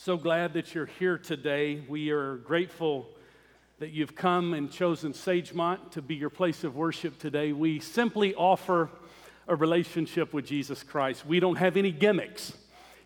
So glad that you're here today. We are grateful that you've come and chosen Sagemont to be your place of worship today. We simply offer a relationship with Jesus Christ. We don't have any gimmicks.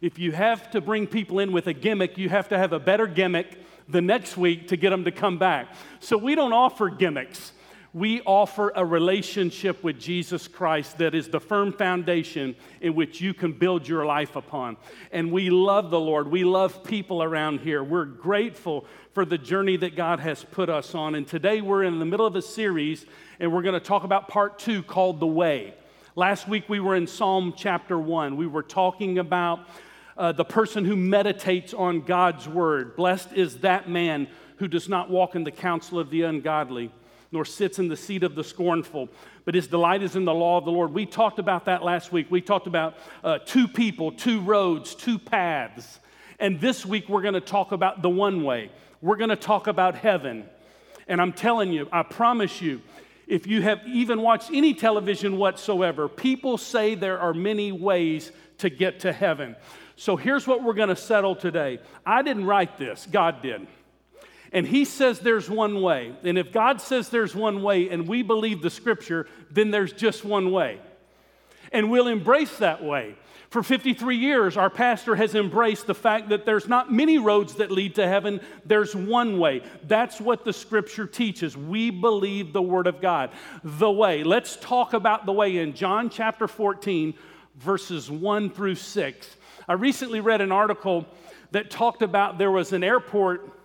If you have to bring people in with a gimmick, you have to have a better gimmick the next week to get them to come back. So we don't offer gimmicks we offer a relationship with Jesus Christ that is the firm foundation in which you can build your life upon. And we love the Lord. We love people around here. We're grateful for the journey that God has put us on. And today we're in the middle of a series, and we're going to talk about part two called The Way. Last week we were in Psalm chapter one. We were talking about uh, the person who meditates on God's word. Blessed is that man who does not walk in the counsel of the ungodly nor sits in the seat of the scornful, but his delight is in the law of the Lord. We talked about that last week. We talked about uh, two people, two roads, two paths. And this week we're going to talk about the one way. We're going to talk about heaven. And I'm telling you, I promise you, if you have even watched any television whatsoever, people say there are many ways to get to heaven. So here's what we're going to settle today. I didn't write this, God did. And he says there's one way. And if God says there's one way and we believe the scripture, then there's just one way. And we'll embrace that way. For 53 years, our pastor has embraced the fact that there's not many roads that lead to heaven, there's one way. That's what the scripture teaches. We believe the word of God. The way. Let's talk about the way in John chapter 14, verses 1 through 6. I recently read an article that talked about there was an airport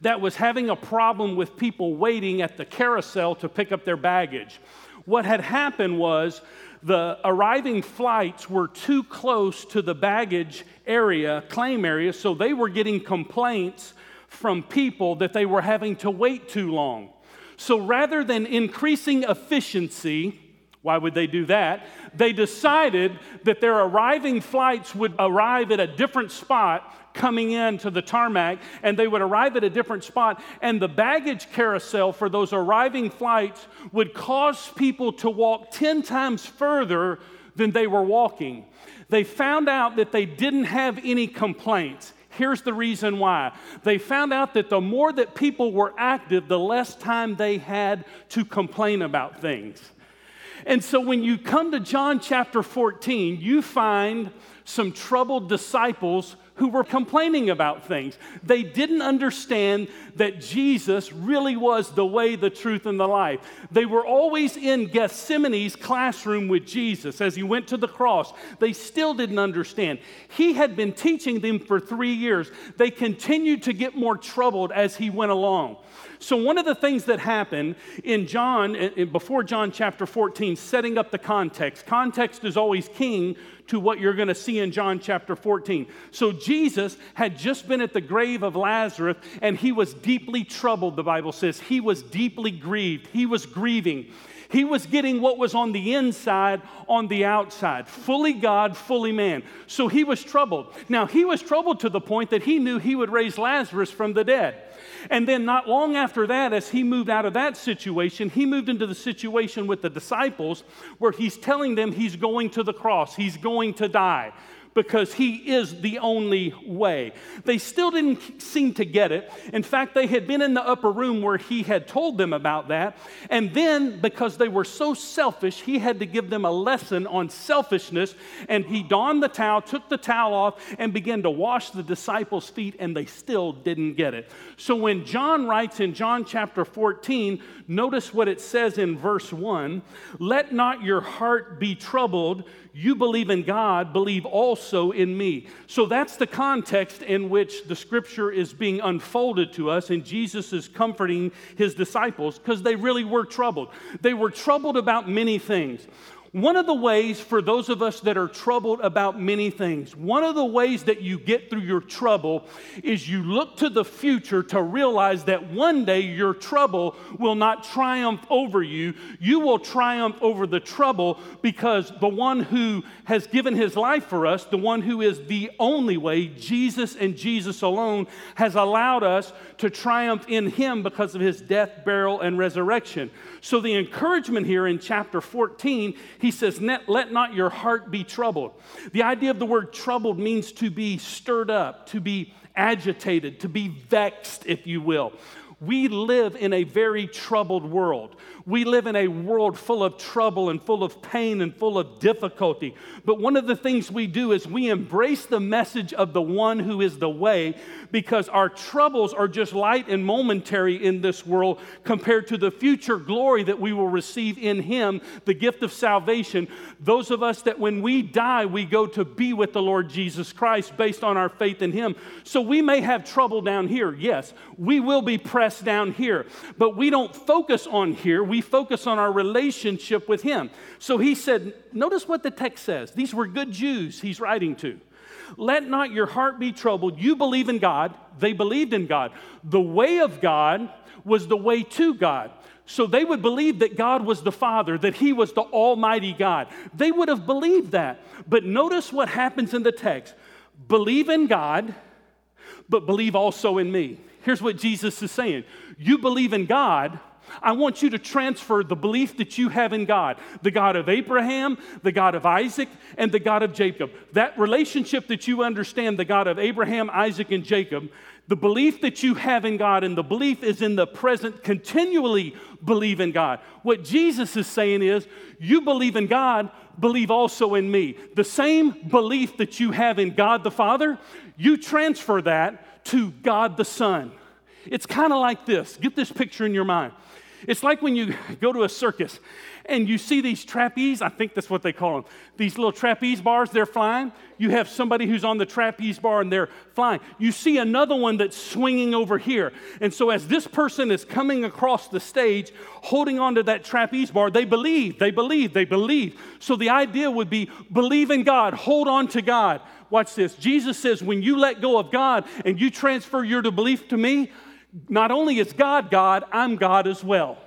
that was having a problem with people waiting at the carousel to pick up their baggage. What had happened was the arriving flights were too close to the baggage area, claim area, so they were getting complaints from people that they were having to wait too long. So rather than increasing efficiency, why would they do that? They decided that their arriving flights would arrive at a different spot coming in to the tarmac, and they would arrive at a different spot. And the baggage carousel for those arriving flights would cause people to walk 10 times further than they were walking. They found out that they didn't have any complaints. Here's the reason why. They found out that the more that people were active, the less time they had to complain about things. And so when you come to John chapter 14, you find some troubled disciples who were complaining about things. They didn't understand that Jesus really was the way, the truth, and the life. They were always in Gethsemane's classroom with Jesus as he went to the cross. They still didn't understand. He had been teaching them for three years. They continued to get more troubled as he went along. So, one of the things that happened in John, before John chapter 14, setting up the context, context is always king to what you're going to see in John chapter 14. So Jesus had just been at the grave of Lazarus and he was deeply troubled, the Bible says. He was deeply grieved. He was grieving. He was getting what was on the inside on the outside, fully God, fully man. So he was troubled. Now, he was troubled to the point that he knew he would raise Lazarus from the dead. And then, not long after that, as he moved out of that situation, he moved into the situation with the disciples where he's telling them he's going to the cross, he's going to die because he is the only way. They still didn't seem to get it. In fact, they had been in the upper room where he had told them about that. And then, because they were so selfish, he had to give them a lesson on selfishness. And he donned the towel, took the towel off, and began to wash the disciples' feet, and they still didn't get it. So when John writes in John chapter 14, notice what it says in verse 1 Let not your heart be troubled. You believe in God, believe also in me. So that's the context in which the scripture is being unfolded to us, and Jesus is comforting his disciples because they really were troubled. They were troubled about many things. One of the ways for those of us that are troubled about many things, one of the ways that you get through your trouble is you look to the future to realize that one day your trouble will not triumph over you. You will triumph over the trouble because the one who has given his life for us, the one who is the only way, Jesus and Jesus alone, has allowed us to triumph in him because of his death, burial, and resurrection. So the encouragement here in chapter 14 He says, Let not your heart be troubled. The idea of the word troubled means to be stirred up, to be agitated, to be vexed, if you will. We live in a very troubled world. We live in a world full of trouble and full of pain and full of difficulty. But one of the things we do is we embrace the message of the one who is the way because our troubles are just light and momentary in this world compared to the future glory that we will receive in Him, the gift of salvation. Those of us that when we die, we go to be with the Lord Jesus Christ based on our faith in Him. So we may have trouble down here, yes. We will be pressed down here. But we don't focus on here, we focus on our relationship with Him. So he said, notice what the text says. These were good Jews he's writing to. Let not your heart be troubled. You believe in God, they believed in God. The way of God was the way to God. So they would believe that God was the Father, that He was the Almighty God. They would have believed that. But notice what happens in the text believe in God, but believe also in me. Here's what Jesus is saying You believe in God. I want you to transfer the belief that you have in God, the God of Abraham, the God of Isaac, and the God of Jacob. That relationship that you understand, the God of Abraham, Isaac, and Jacob, the belief that you have in God, and the belief is in the present, continually believe in God. What Jesus is saying is, you believe in God, believe also in me. The same belief that you have in God the Father, you transfer that to God the Son. It's kind of like this. Get this picture in your mind. It's like when you go to a circus and you see these trapeze, I think that's what they call them, these little trapeze bars, they're flying. You have somebody who's on the trapeze bar and they're flying. You see another one that's swinging over here. And so, as this person is coming across the stage holding onto that trapeze bar, they believe, they believe, they believe. So, the idea would be believe in God, hold on to God. Watch this. Jesus says, when you let go of God and you transfer your belief to me, not only is God God, I'm God as well.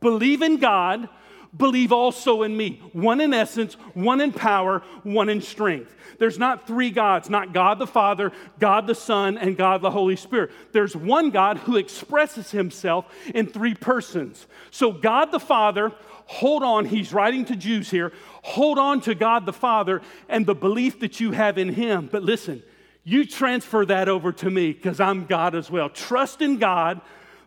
Believe in God, believe also in me. One in essence, one in power, one in strength. There's not three gods, not God the Father, God the Son, and God the Holy Spirit. There's one God who expresses himself in three persons. So, God the Father, hold on, he's writing to Jews here, hold on to God the Father and the belief that you have in him. But listen, you transfer that over to me because I'm God as well. Trust in God,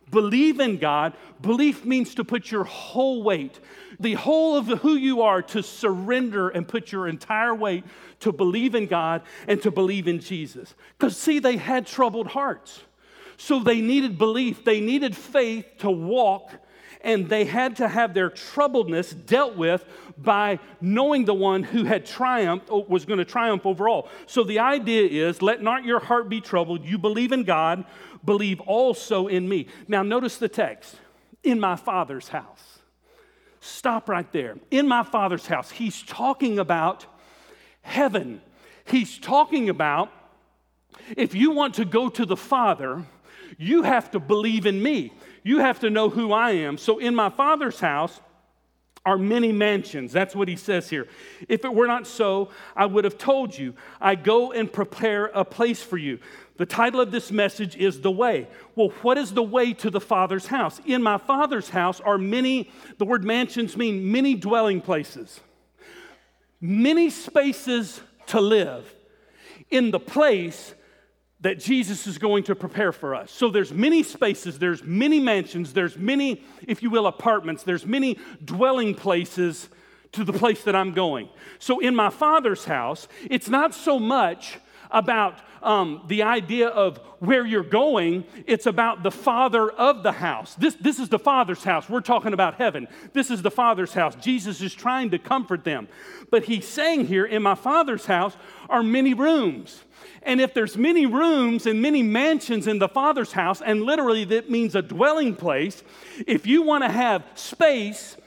believe in God. Belief means to put your whole weight, the whole of who you are, to surrender and put your entire weight to believe in God and to believe in Jesus. Because, see, they had troubled hearts. So they needed belief, they needed faith to walk and they had to have their troubledness dealt with by knowing the one who had triumphed, oh, was going to triumph over all. So the idea is let not your heart be troubled. You believe in God, believe also in me. Now, notice the text in my Father's house. Stop right there. In my Father's house, he's talking about heaven. He's talking about if you want to go to the Father, you have to believe in me. You have to know who I am. So in my Father's house, are many mansions. That's what he says here. If it were not so, I would have told you, I go and prepare a place for you. The title of this message is The Way. Well, what is the way to the Father's house? In my Father's house are many, the word mansions mean many dwelling places, many spaces to live in the place that Jesus is going to prepare for us. So there's many spaces, there's many mansions, there's many, if you will, apartments, there's many dwelling places to the place that I'm going. So in my father's house, it's not so much about um, the idea of where you're going, it's about the father of the house. This, this is the father's house. We're talking about heaven. This is the father's house. Jesus is trying to comfort them. But he's saying here, in my father's house are many rooms. And if there's many rooms and many mansions in the Father's house, and literally that means a dwelling place, if you want to have space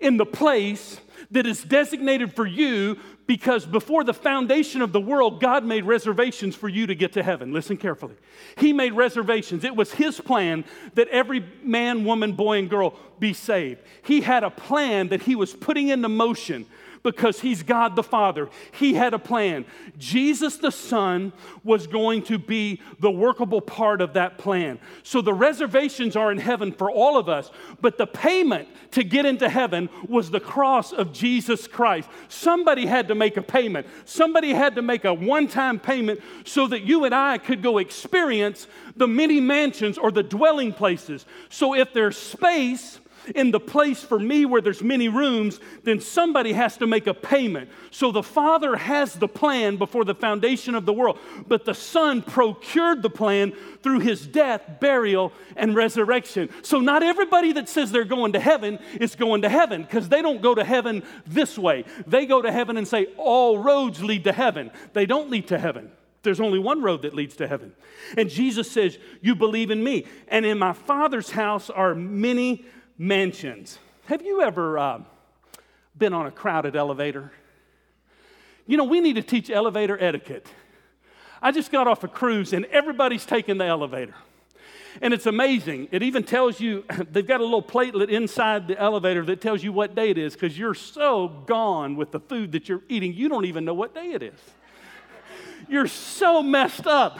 in the place that is designated for you, because before the foundation of the world, God made reservations for you to get to heaven. Listen carefully. He made reservations. It was His plan that every man, woman, boy, and girl be saved. He had a plan that He was putting into motion because he's God the Father. He had a plan. Jesus the Son was going to be the workable part of that plan. So the reservations are in heaven for all of us, but the payment to get into heaven was the cross of Jesus Christ. Somebody had to make a payment, somebody had to make a one time payment so that you and I could go experience the many mansions or the dwelling places. So if there's space, in the place for me where there's many rooms, then somebody has to make a payment. So the Father has the plan before the foundation of the world, but the Son procured the plan through his death, burial, and resurrection. So not everybody that says they're going to heaven is going to heaven because they don't go to heaven this way. They go to heaven and say, All roads lead to heaven. They don't lead to heaven. There's only one road that leads to heaven. And Jesus says, You believe in me. And in my Father's house are many mansions. Have you ever uh, been on a crowded elevator? You know, we need to teach elevator etiquette. I just got off a cruise and everybody's taking the elevator. And it's amazing. It even tells you, they've got a little platelet inside the elevator that tells you what day it is because you're so gone with the food that you're eating, you don't even know what day it is. You're so messed up.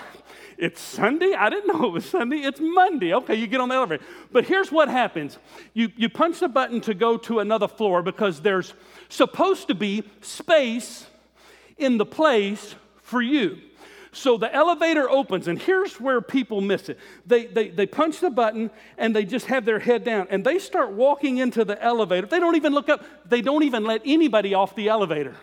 It's Sunday? I didn't know it was Sunday. It's Monday. Okay, you get on the elevator. But here's what happens you, you punch the button to go to another floor because there's supposed to be space in the place for you. So the elevator opens, and here's where people miss it. They, they, they punch the button and they just have their head down, and they start walking into the elevator. They don't even look up, they don't even let anybody off the elevator.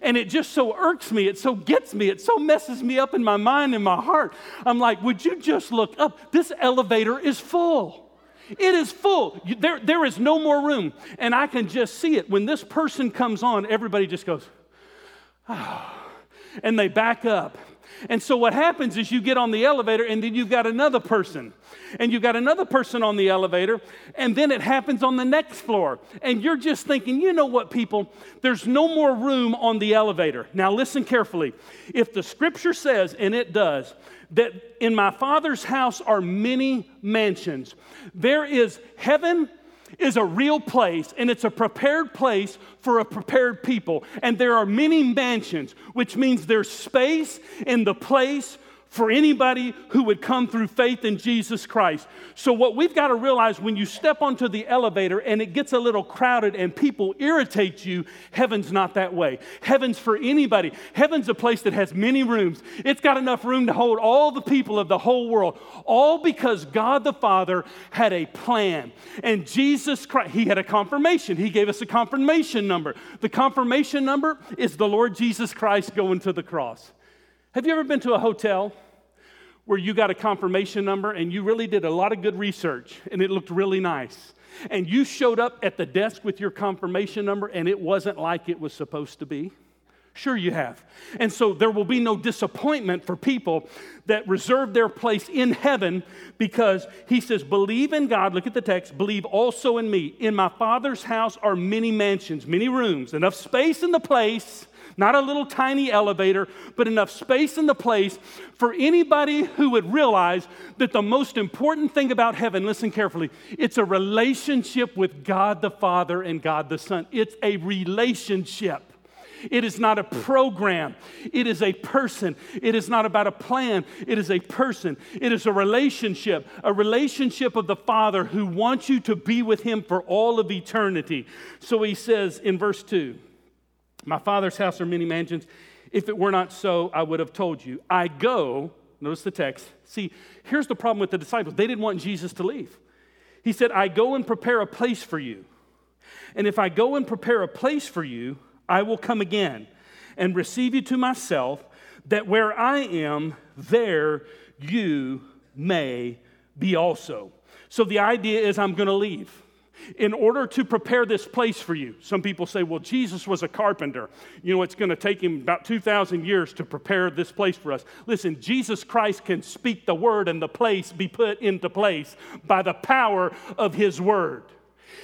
And it just so irks me. It so gets me. It so messes me up in my mind and my heart. I'm like, would you just look up? This elevator is full. It is full. There, there is no more room. And I can just see it. When this person comes on, everybody just goes, oh, and they back up. And so what happens is you get on the elevator and then you've got another person. And you've got another person on the elevator, and then it happens on the next floor. And you're just thinking, you know what, people? There's no more room on the elevator. Now, listen carefully. If the scripture says, and it does, that in my Father's house are many mansions, there is heaven is a real place and it's a prepared place for a prepared people. And there are many mansions, which means there's space in the place for anybody who would come through faith in Jesus Christ. So, what we've got to realize when you step onto the elevator and it gets a little crowded and people irritate you, heaven's not that way. Heaven's for anybody. Heaven's a place that has many rooms. It's got enough room to hold all the people of the whole world, all because God the Father had a plan. And Jesus Christ, He had a confirmation. He gave us a confirmation number. The confirmation number is the Lord Jesus Christ going to the cross. Have you ever been to a hotel where you got a confirmation number and you really did a lot of good research and it looked really nice? And you showed up at the desk with your confirmation number and it wasn't like it was supposed to be? Sure, you have. And so there will be no disappointment for people that reserve their place in heaven because he says, Believe in God. Look at the text. Believe also in me. In my Father's house are many mansions, many rooms, enough space in the place not a little tiny elevator, but enough space in the place for anybody who would realize that the most important thing about heaven, listen carefully, it's a relationship with God the Father and God the Son. It's a relationship. It is not a program. It is a person. It is not about a plan. It is a person. It is a relationship, a relationship of the Father who wants you to be with Him for all of eternity. So he says in verse 2 my father's house are many mansions. If it were not so, I would have told you. I go, notice the text. See, here's the problem with the disciples they didn't want Jesus to leave. He said, I go and prepare a place for you. And if I go and prepare a place for you, I will come again and receive you to myself, that where I am, there you may be also. So the idea is, I'm going to leave in order to prepare this place for you. Some people say, well, Jesus was a carpenter. You know, it's going to take him about 2,000 years to prepare this place for us. Listen, Jesus Christ can speak the word and the place be put into place by the power of his word.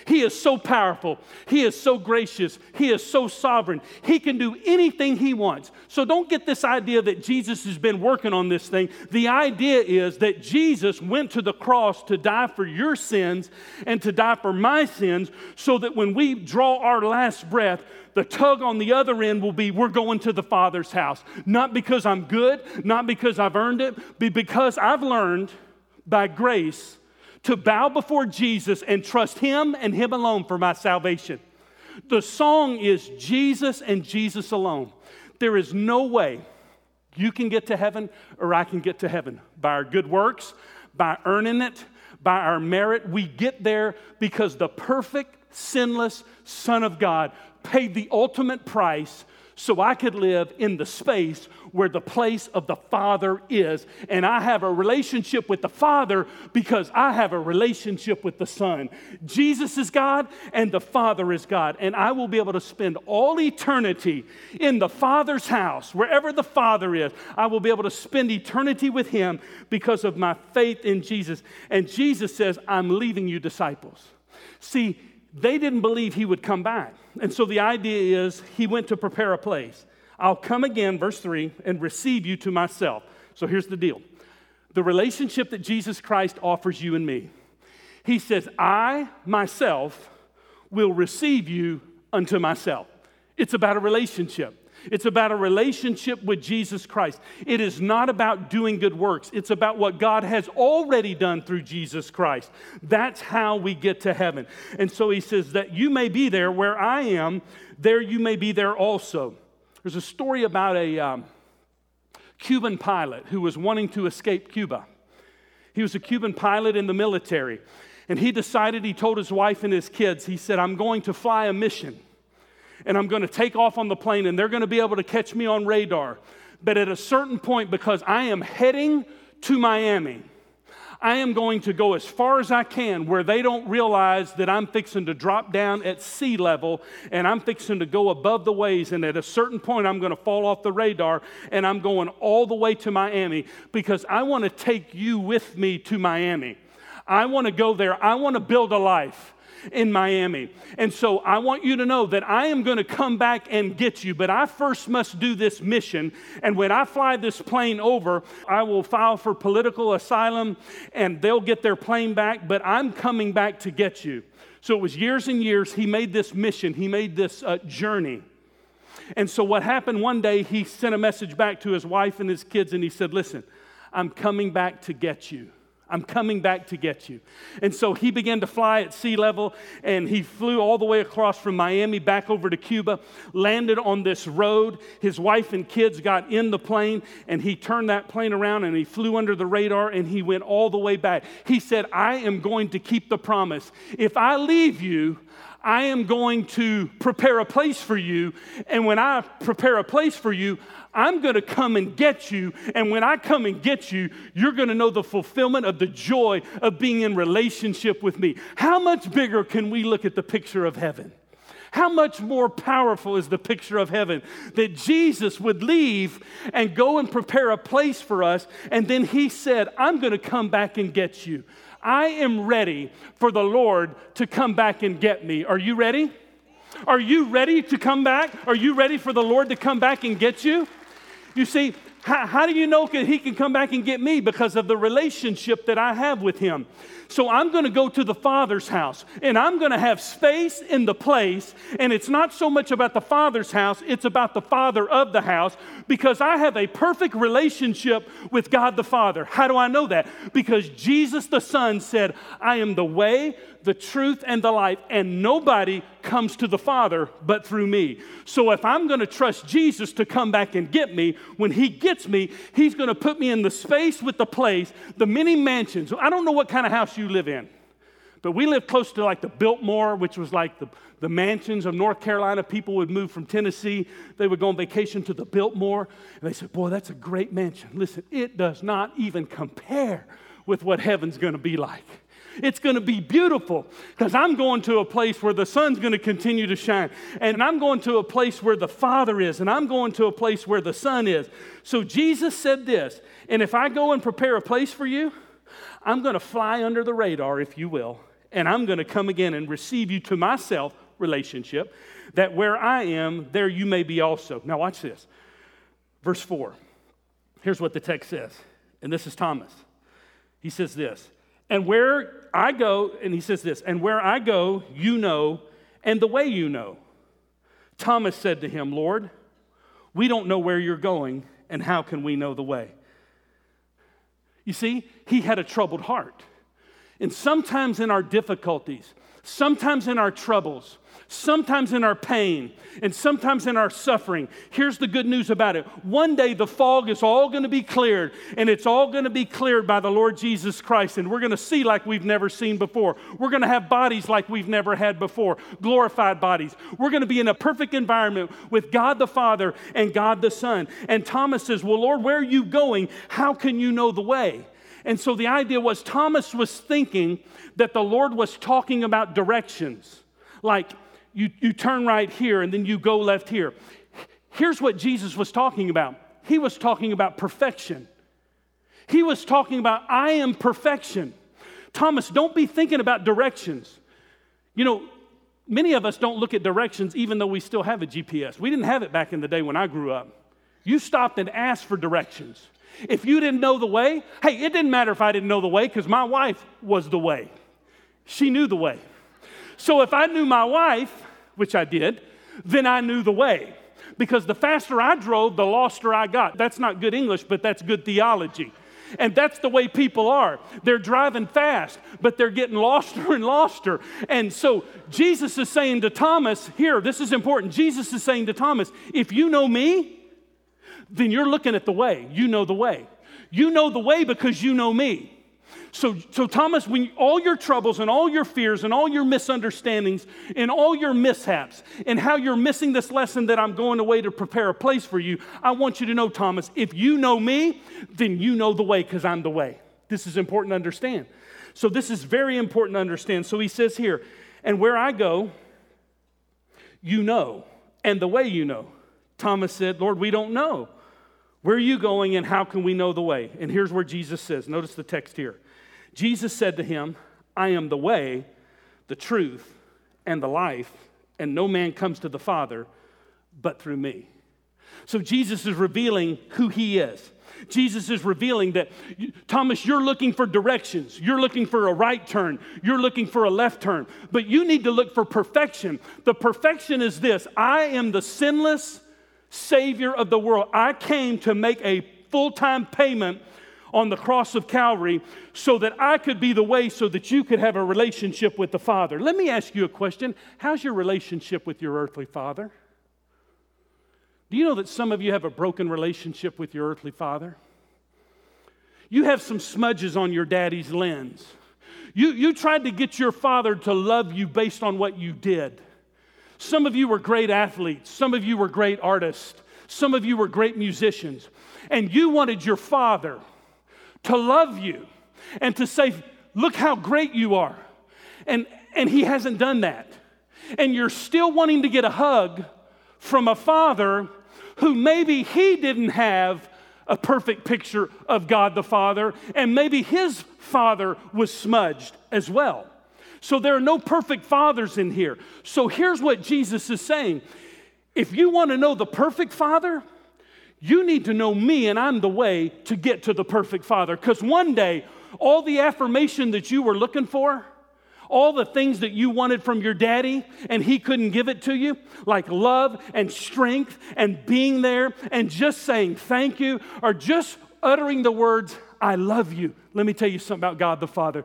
He is so powerful. He is so gracious. He is so sovereign. He can do anything he wants. So don't get this idea that Jesus has been working on this thing. The idea is that Jesus went to the cross to die for your sins and to die for my sins so that when we draw our last breath, the tug on the other end will be we're going to the Father's house. Not because I'm good, not because I've earned it, but because I've learned by grace to bow before Jesus and trust Him and Him alone for my salvation. The song is Jesus and Jesus alone. There is no way you can get to heaven or I can get to heaven by our good works, by earning it, by our merit. We get there because the perfect, sinless Son of God paid the ultimate price so I could live in the space where the place of the Father is. And I have a relationship with the Father because I have a relationship with the Son. Jesus is God and the Father is God. And I will be able to spend all eternity in the Father's house, wherever the Father is. I will be able to spend eternity with Him because of my faith in Jesus. And Jesus says, I'm leaving you disciples. See, they didn't believe he would come back. And so the idea is he went to prepare a place. I'll come again, verse 3, and receive you to myself. So here's the deal the relationship that Jesus Christ offers you and me. He says, I myself will receive you unto myself. It's about a relationship. It's about a relationship with Jesus Christ. It is not about doing good works, it's about what God has already done through Jesus Christ. That's how we get to heaven. And so he says that you may be there where I am, there you may be there also. There's a story about a um, Cuban pilot who was wanting to escape Cuba. He was a Cuban pilot in the military. And he decided, he told his wife and his kids, he said, I'm going to fly a mission and I'm going to take off on the plane and they're going to be able to catch me on radar. But at a certain point, because I am heading to Miami, I am going to go as far as I can where they don't realize that I'm fixing to drop down at sea level and I'm fixing to go above the waves. And at a certain point, I'm going to fall off the radar and I'm going all the way to Miami because I want to take you with me to Miami. I want to go there. I want to build a life in Miami. And so I want you to know that I am going to come back and get you, but I first must do this mission. And when I fly this plane over, I will file for political asylum and they'll get their plane back, but I'm coming back to get you. So it was years and years he made this mission, he made this uh, journey. And so what happened one day, he sent a message back to his wife and his kids and he said, Listen, I'm coming back to get you. I'm coming back to get you. And so he began to fly at sea level and he flew all the way across from Miami back over to Cuba, landed on this road. His wife and kids got in the plane and he turned that plane around and he flew under the radar and he went all the way back. He said, I am going to keep the promise. If I leave you, I am going to prepare a place for you. And when I prepare a place for you, I'm going to come and get you. And when I come and get you, you're going to know the fulfillment of the joy of being in relationship with me. How much bigger can we look at the picture of heaven? How much more powerful is the picture of heaven that Jesus would leave and go and prepare a place for us, and then he said, I'm going to come back and get you. I am ready for the Lord to come back and get me. Are you ready? Are you ready to come back? Are you ready for the Lord to come back and get you? You see, how, how, do you know that he can come back and get me? Because of the relationship that I have with him. So I'm going to go to the Father's house and I'm going to have space in the place. And it's not so much about the Father's house, it's about the Father of the house because I have a perfect relationship with God the Father. How do I know that? Because Jesus the Son said, I am the way, the truth, and the life, and nobody comes to the Father but through me. So if I'm going to trust Jesus to come back and get me, when He gets me, He's going to put me in the space with the place, the many mansions. I don't know what kind of house you live in. But we live close to like the Biltmore, which was like the, the mansions of North Carolina. People would move from Tennessee. They would go on vacation to the Biltmore. And they said, Boy, that's a great mansion. Listen, it does not even compare with what heaven's going to be like. It's going to be beautiful because I'm going to a place where the sun's going to continue to shine. And I'm going to a place where the Father is. And I'm going to a place where the Son is. So Jesus said this And if I go and prepare a place for you, I'm going to fly under the radar, if you will, and I'm going to come again and receive you to myself, relationship, that where I am, there you may be also. Now, watch this. Verse 4. Here's what the text says, and this is Thomas. He says this, and where I go, and he says this, and where I go, you know, and the way you know. Thomas said to him, Lord, we don't know where you're going, and how can we know the way? You see, he had a troubled heart. And sometimes in our difficulties, sometimes in our troubles, sometimes in our pain, and sometimes in our suffering. Here's the good news about it one day the fog is all going to be cleared, and it's all going to be cleared by the Lord Jesus Christ, and we're going to see like we've never seen before. We're going to have bodies like we've never had before, glorified bodies. We're going to be in a perfect environment with God the Father and God the Son. And Thomas says, Well, Lord, where are you going? How can you know the way? And so the idea was Thomas was thinking that the Lord was talking about directions. Like, you, you turn right here and then you go left here. Here's what Jesus was talking about He was talking about perfection. He was talking about, I am perfection. Thomas, don't be thinking about directions. You know, many of us don't look at directions even though we still have a GPS. We didn't have it back in the day when I grew up. You stopped and asked for directions. If you didn't know the way, hey, it didn't matter if I didn't know the way because my wife was the way. She knew the way. So if I knew my wife, which I did, then I knew the way. Because the faster I drove, the loster I got. That's not good English, but that's good theology. And that's the way people are. They're driving fast, but they're getting loster and loster. And so Jesus is saying to Thomas, here, this is important. Jesus is saying to Thomas, if you know me, then you're looking at the way. You know the way. You know the way because you know me. So, so Thomas, when all your troubles and all your fears and all your misunderstandings and all your mishaps and how you're missing this lesson that I'm going away to prepare a place for you, I want you to know, Thomas, if you know me, then you know the way because I'm the way. This is important to understand. So, this is very important to understand. So, he says here, and where I go, you know, and the way you know. Thomas said, Lord, we don't know. Where are you going and how can we know the way? And here's where Jesus says, notice the text here. Jesus said to him, I am the way, the truth, and the life, and no man comes to the Father but through me. So Jesus is revealing who he is. Jesus is revealing that, Thomas, you're looking for directions. You're looking for a right turn. You're looking for a left turn. But you need to look for perfection. The perfection is this I am the sinless Savior of the world. I came to make a full time payment on the cross of Calvary so that I could be the way so that you could have a relationship with the Father. Let me ask you a question How's your relationship with your earthly father? Do you know that some of you have a broken relationship with your earthly father? You have some smudges on your daddy's lens. You, you tried to get your father to love you based on what you did. Some of you were great athletes, some of you were great artists, some of you were great musicians, and you wanted your father to love you and to say, Look how great you are. And, and he hasn't done that. And you're still wanting to get a hug from a father who maybe he didn't have a perfect picture of God the Father, and maybe his father was smudged as well. So there are no perfect fathers in here. So here's what Jesus is saying if you want to know the perfect father, you need to know me, and I'm the way to get to the perfect father. Because one day, all the affirmation that you were looking for, all the things that you wanted from your daddy and he couldn't give it to you, like love and strength and being there and just saying thank you, or just uttering the words, I love you. Let me tell you something about God the Father.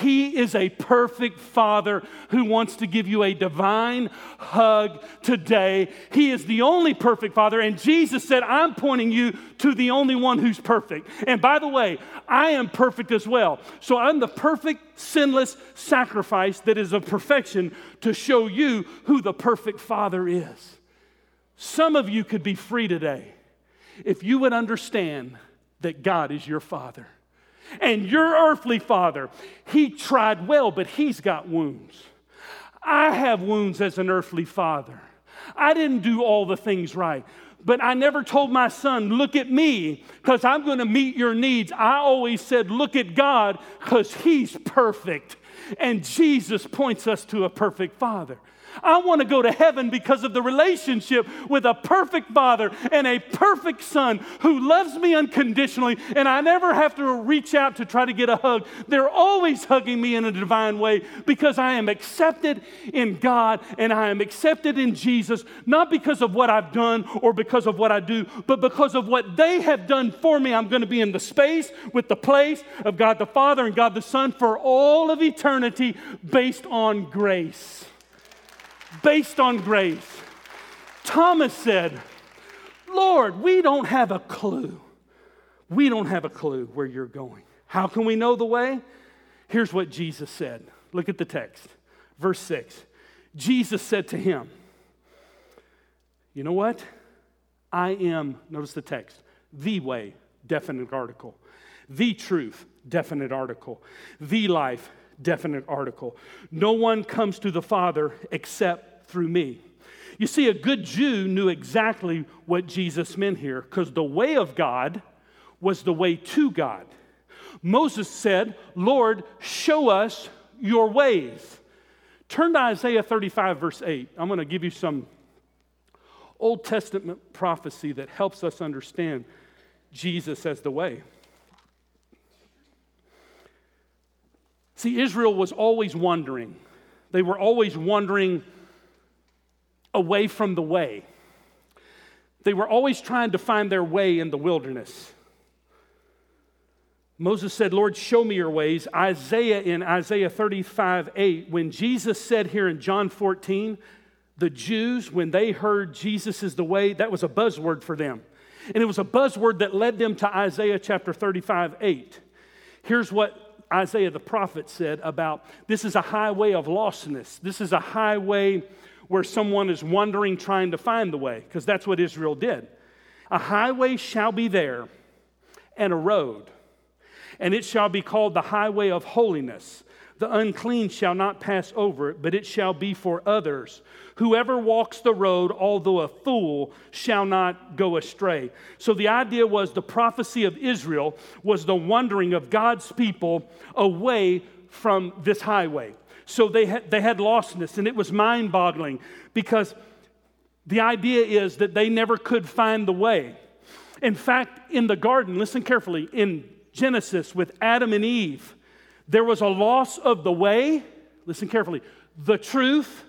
He is a perfect Father who wants to give you a divine hug today. He is the only perfect Father. And Jesus said, I'm pointing you to the only one who's perfect. And by the way, I am perfect as well. So I'm the perfect, sinless sacrifice that is of perfection to show you who the perfect Father is. Some of you could be free today if you would understand that God is your father. And your earthly father, he tried well, but he's got wounds. I have wounds as an earthly father. I didn't do all the things right, but I never told my son, Look at me, because I'm going to meet your needs. I always said, Look at God, because he's perfect And Jesus points us to a perfect Father. I want to go to heaven because of the relationship with a perfect father and a perfect son who loves me unconditionally, and I never have to reach out to try to get a hug. They're always hugging me in a divine way because I am accepted in God and I am accepted in Jesus, not because of what I've done or because of what I do, but because of what they have done for me. I'm going to be in the space with the place of God the Father and God the Son for all of eternity based on grace based on grace. Thomas said, Lord, we don't have a clue. We don't have a clue where you're going. How can we know the way? Here's what Jesus said. Look at the text, verse 6. Jesus said to him, You know what? I am, notice the text, the way, definite article. The truth, definite article. The life, definite article. No one comes to the Father except through me. You see, a good Jew knew exactly what Jesus meant here because the way of God was the way to God. Moses said, Lord, show us your ways. Turn to Isaiah 35, verse 8. I'm going to give you some Old Testament prophecy that helps us understand Jesus as the way. See, Israel was always wandering. They were always wandering away from the way. They were always trying to find their way in the wilderness. Moses said, Lord, show me your ways. Isaiah in Isaiah 35 8, when Jesus said here in John 14, the Jews, when they heard Jesus is the way, that was a buzzword for them. And it was a buzzword that led them to Isaiah chapter 35 8. Here's what Isaiah the prophet said about this is a highway of lostness. This is a highway where someone is wandering trying to find the way, because that's what Israel did. A highway shall be there, and a road, and it shall be called the highway of holiness. The unclean shall not pass over it, but it shall be for others. Whoever walks the road, although a fool, shall not go astray. So the idea was the prophecy of Israel was the wandering of God's people away from this highway. So they had, they had lostness, and it was mind boggling because the idea is that they never could find the way. In fact, in the garden, listen carefully, in Genesis with Adam and Eve, there was a loss of the way, listen carefully, the truth,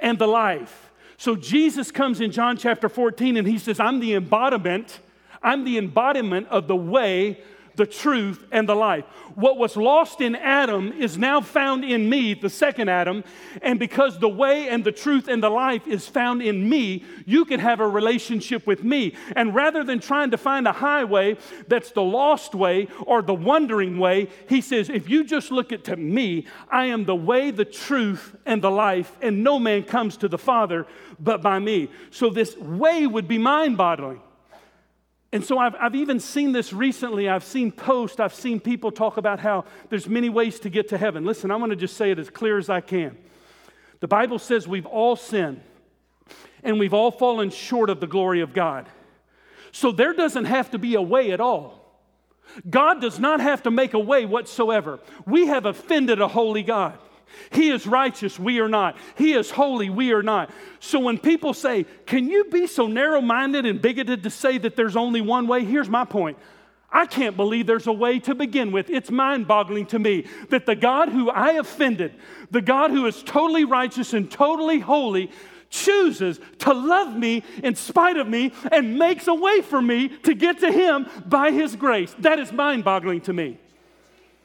and the life. So Jesus comes in John chapter 14 and he says, I'm the embodiment, I'm the embodiment of the way, the truth, and the life. What was lost in Adam is now found in me, the second Adam. And because the way and the truth and the life is found in me, you can have a relationship with me. And rather than trying to find a highway that's the lost way or the wandering way, he says, if you just look at to me, I am the way, the truth, and the life, and no man comes to the Father but by me. So this way would be mind boggling. And so I've, I've even seen this recently. I've seen posts, I've seen people talk about how there's many ways to get to heaven. Listen, I'm going to just say it as clear as I can. The Bible says we've all sinned and we've all fallen short of the glory of God. So there doesn't have to be a way at all. God does not have to make a way whatsoever. We have offended a holy God. He is righteous, we are not. He is holy, we are not. So when people say, Can you be so narrow minded and bigoted to say that there's only one way? Here's my point. I can't believe there's a way to begin with. It's mind boggling to me that the God who I offended, the God who is totally righteous and totally holy, chooses to love me in spite of me and makes a way for me to get to Him by His grace. That is mind boggling to me.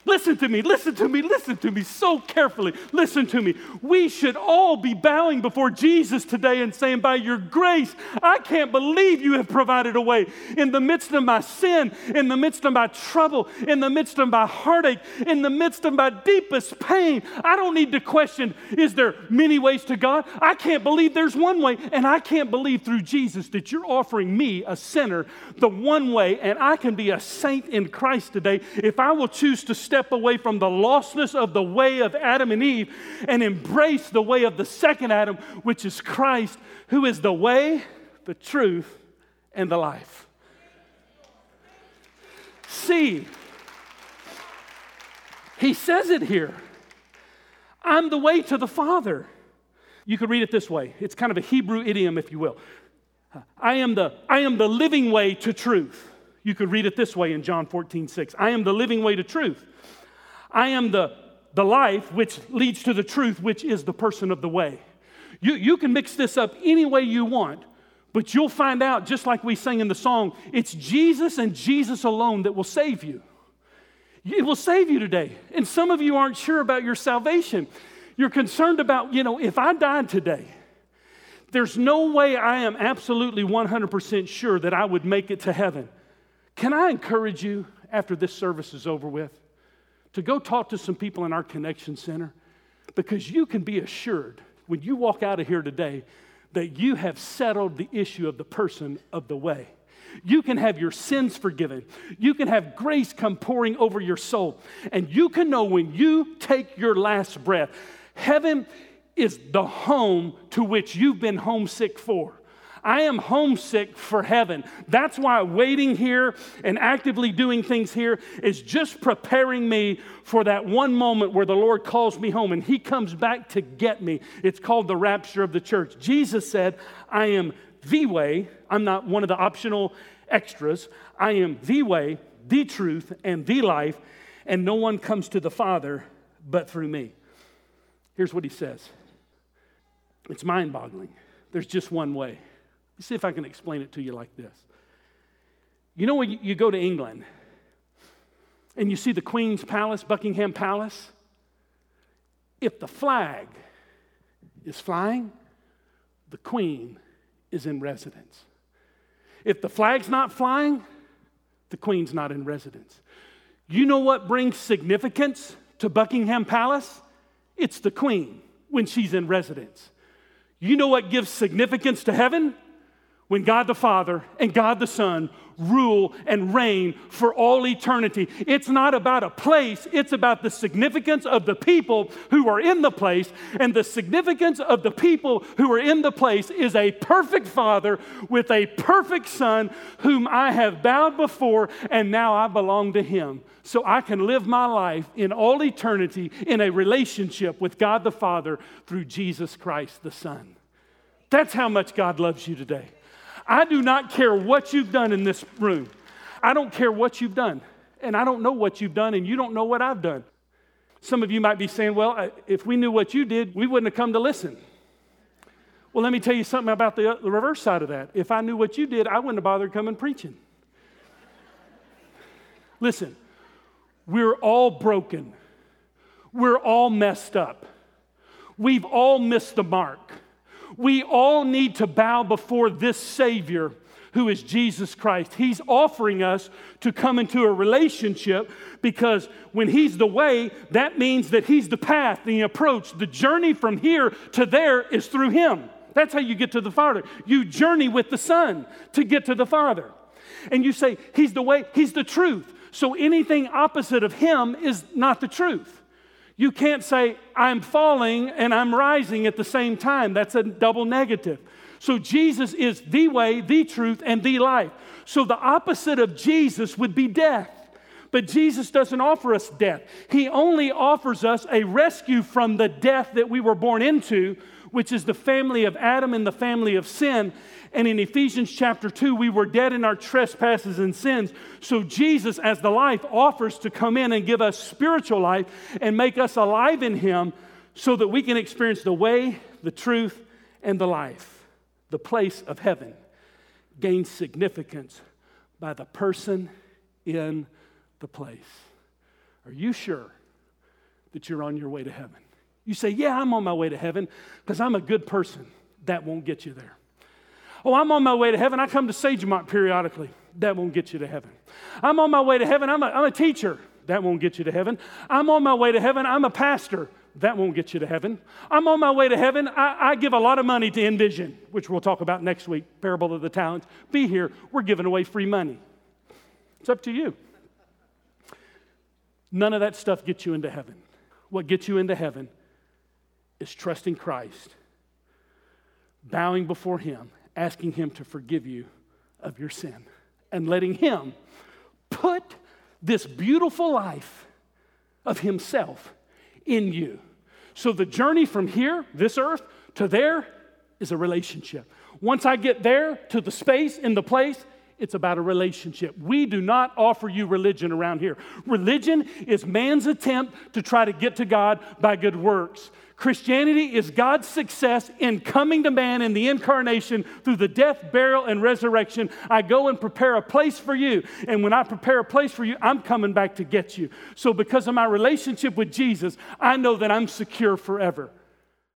Listen to me, listen to me, listen to me so carefully. Listen to me. We should all be bowing before Jesus today and saying, By your grace, I can't believe you have provided a way. In the midst of my sin, in the midst of my trouble, in the midst of my heartache, in the midst of my deepest pain, I don't need to question, Is there many ways to God? I can't believe there's one way, and I can't believe through Jesus that you're offering me, a sinner, the one way, and I can be a saint in Christ today if I will choose to step step away from the lostness of the way of Adam and Eve and embrace the way of the second Adam, which is Christ, who is the way, the truth, and the life. See, he says it here. I'm the way to the Father. You could read it this way it's kind of a Hebrew idiom, if you will. I am the, I am the living way to truth. You could read it this way in John 14, 6. I am the living way to truth. I am the, the life which leads to the truth, which is the person of the way. You, you can mix this up any way you want, but you'll find out, just like we sang in the song, it's Jesus and Jesus alone that will save you. It will save you today. And some of you aren't sure about your salvation. You're concerned about, you know, if I died today, there's no way I am absolutely 100% sure that I would make it to heaven. Can I encourage you after this service is over with to go talk to some people in our connection center? Because you can be assured when you walk out of here today that you have settled the issue of the person of the way. You can have your sins forgiven. You can have grace come pouring over your soul. And you can know when you take your last breath, heaven is the home to which you've been homesick for. I am homesick for heaven. That's why waiting here and actively doing things here is just preparing me for that one moment where the Lord calls me home and He comes back to get me. It's called the rapture of the church. Jesus said, I am the way. I'm not one of the optional extras. I am the way, the truth, and the life, and no one comes to the Father but through me. Here's what He says it's mind boggling. There's just one way. Let's see if I can explain it to you like this. You know, when you go to England and you see the Queen's Palace, Buckingham Palace, if the flag is flying, the Queen is in residence. If the flag's not flying, the Queen's not in residence. You know what brings significance to Buckingham Palace? It's the Queen when she's in residence. You know what gives significance to heaven? When God the Father and God the Son rule and reign for all eternity. It's not about a place, it's about the significance of the people who are in the place. And the significance of the people who are in the place is a perfect Father with a perfect Son whom I have bowed before, and now I belong to Him. So I can live my life in all eternity in a relationship with God the Father through Jesus Christ the Son. That's how much God loves you today. I do not care what you've done in this room. I don't care what you've done. And I don't know what you've done, and you don't know what I've done. Some of you might be saying, well, if we knew what you did, we wouldn't have come to listen. Well, let me tell you something about the, the reverse side of that. If I knew what you did, I wouldn't have bothered coming preaching. Listen, we're all broken. We're all messed up. We've all missed the mark. We all need to bow before this Savior who is Jesus Christ. He's offering us to come into a relationship because when He's the way, that means that He's the path, the approach. The journey from here to there is through Him. That's how you get to the Father. You journey with the Son to get to the Father. And you say, He's the way, He's the truth. So anything opposite of Him is not the truth. You can't say, I'm falling and I'm rising at the same time. That's a double negative. So Jesus is the way, the truth, and the life. So the opposite of Jesus would be death. But Jesus doesn't offer us death. He only offers us a rescue from the death that we were born into, which is the family of Adam and the family of sin. And in Ephesians chapter 2, we were dead in our trespasses and sins. So Jesus, as the life, offers to come in and give us spiritual life and make us alive in Him so that we can experience the way, the truth, and the life. The place of heaven gains significance by the person in the place. Are you sure that you're on your way to heaven? You say, Yeah, I'm on my way to heaven because I'm a good person. That won't get you there. Oh, I'm on my way to heaven. I come to Sagemont periodically. That won't get you to heaven. I'm on my way to heaven. I'm a, I'm a teacher. That won't get you to heaven. I'm on my way to heaven. I'm a pastor. That won't get you to heaven. I'm on my way to heaven. I, I, give a lot of money to Envision, which we'll talk about next week, Parable of the Talents. Be here. We're giving away free money. It's up to you. None of that stuff gets you into heaven. What gets you into heaven is trusting Christ, bowing before Him, asking Him to forgive you of your sin, and letting Him put this beautiful life of Himself in you So the journey from here, this earth, to there is a relationship. Once I get there to the space in the place, it's about a relationship. We do not offer you religion around here. Religion is man's attempt to try to get to God by good works. Christianity is God's success in coming to man in the incarnation through the death, burial, and resurrection. I go and prepare a place for you. And when I prepare a place for you, I'm coming back to get you. So, because of my relationship with Jesus, I know that I'm secure forever.